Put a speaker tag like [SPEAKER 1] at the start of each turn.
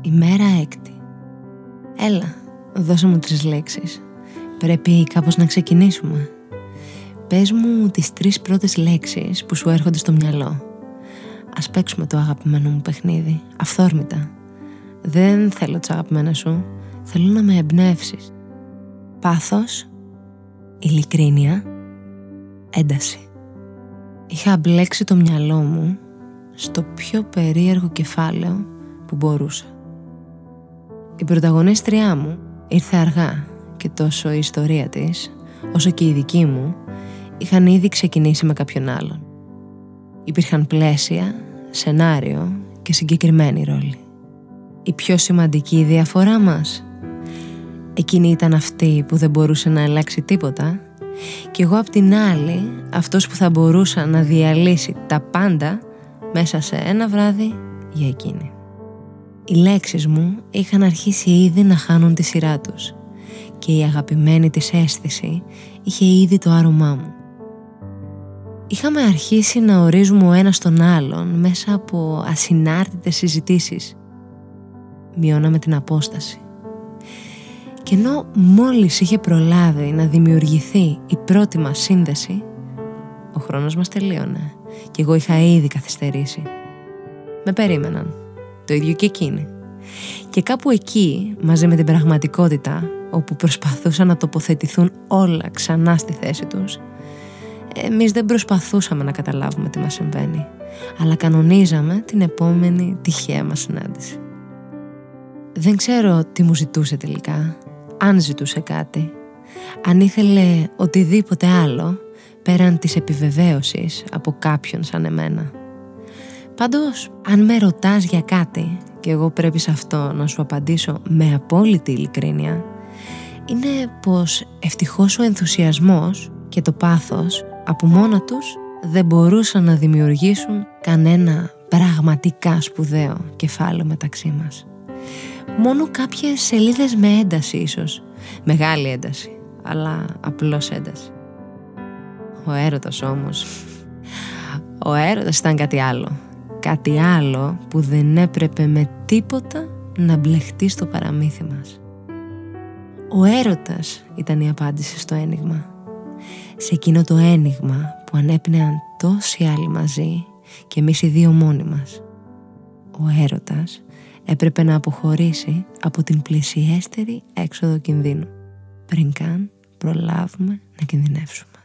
[SPEAKER 1] Ημέρα έκτη. Έλα, δώσε μου τρεις λέξεις. Πρέπει κάπως να ξεκινήσουμε. Πες μου τις τρεις πρώτες λέξεις που σου έρχονται στο μυαλό. Ας παίξουμε το αγαπημένο μου παιχνίδι, αυθόρμητα. Δεν θέλω τις αγαπημένες σου, θέλω να με εμπνεύσεις. Πάθος, ειλικρίνεια, ένταση. Είχα μπλέξει το μυαλό μου στο πιο περίεργο κεφάλαιο που μπορούσα. Η πρωταγωνίστριά μου ήρθε αργά και τόσο η ιστορία της, όσο και η δική μου, είχαν ήδη ξεκινήσει με κάποιον άλλον. Υπήρχαν πλαίσια, σενάριο και συγκεκριμένη ρόλη. Η πιο σημαντική διαφορά μας; Εκείνη ήταν αυτή που δεν μπορούσε να αλλάξει τίποτα και εγώ απ' την άλλη αυτός που θα μπορούσα να διαλύσει τα πάντα μέσα σε ένα βράδυ για εκείνη. Οι λέξεις μου είχαν αρχίσει ήδη να χάνουν τη σειρά τους και η αγαπημένη της αίσθηση είχε ήδη το άρωμά μου. Είχαμε αρχίσει να ορίζουμε ο ένας τον άλλον μέσα από ασυνάρτητες συζητήσεις. Μειώναμε την απόσταση. Και ενώ μόλις είχε προλάβει να δημιουργηθεί η πρώτη μας σύνδεση, ο χρόνος μας τελείωνε και εγώ είχα ήδη καθυστερήσει. Με περίμεναν. Το ίδιο και εκείνη. Και κάπου εκεί, μαζί με την πραγματικότητα, όπου προσπαθούσαν να τοποθετηθούν όλα ξανά στη θέση τους, εμείς δεν προσπαθούσαμε να καταλάβουμε τι μας συμβαίνει, αλλά κανονίζαμε την επόμενη τυχαία μας συνάντηση. Δεν ξέρω τι μου ζητούσε τελικά, αν ζητούσε κάτι, αν ήθελε οτιδήποτε άλλο πέραν της επιβεβαίωσης από κάποιον σαν εμένα. Πάντως, αν με ρωτάς για κάτι και εγώ πρέπει σε αυτό να σου απαντήσω με απόλυτη ειλικρίνεια, είναι πως ευτυχώς ο ενθουσιασμός και το πάθος από μόνα τους δεν μπορούσαν να δημιουργήσουν κανένα πραγματικά σπουδαίο κεφάλαιο μεταξύ μας. Μόνο κάποιες σελίδες με ένταση ίσως, μεγάλη ένταση, αλλά απλώς ένταση. Ο έρωτας όμως, ο έρωτας ήταν κάτι άλλο. Κάτι άλλο που δεν έπρεπε με τίποτα να μπλεχτεί στο παραμύθι μας. Ο έρωτας ήταν η απάντηση στο ένιγμα. Σε εκείνο το ένιγμα που ανέπνεαν τόσοι άλλοι μαζί και εμείς οι δύο μόνοι μας. Ο έρωτας έπρεπε να αποχωρήσει από την πλησιέστερη έξοδο κινδύνου πριν καν προλάβουμε να κινδυνεύσουμε.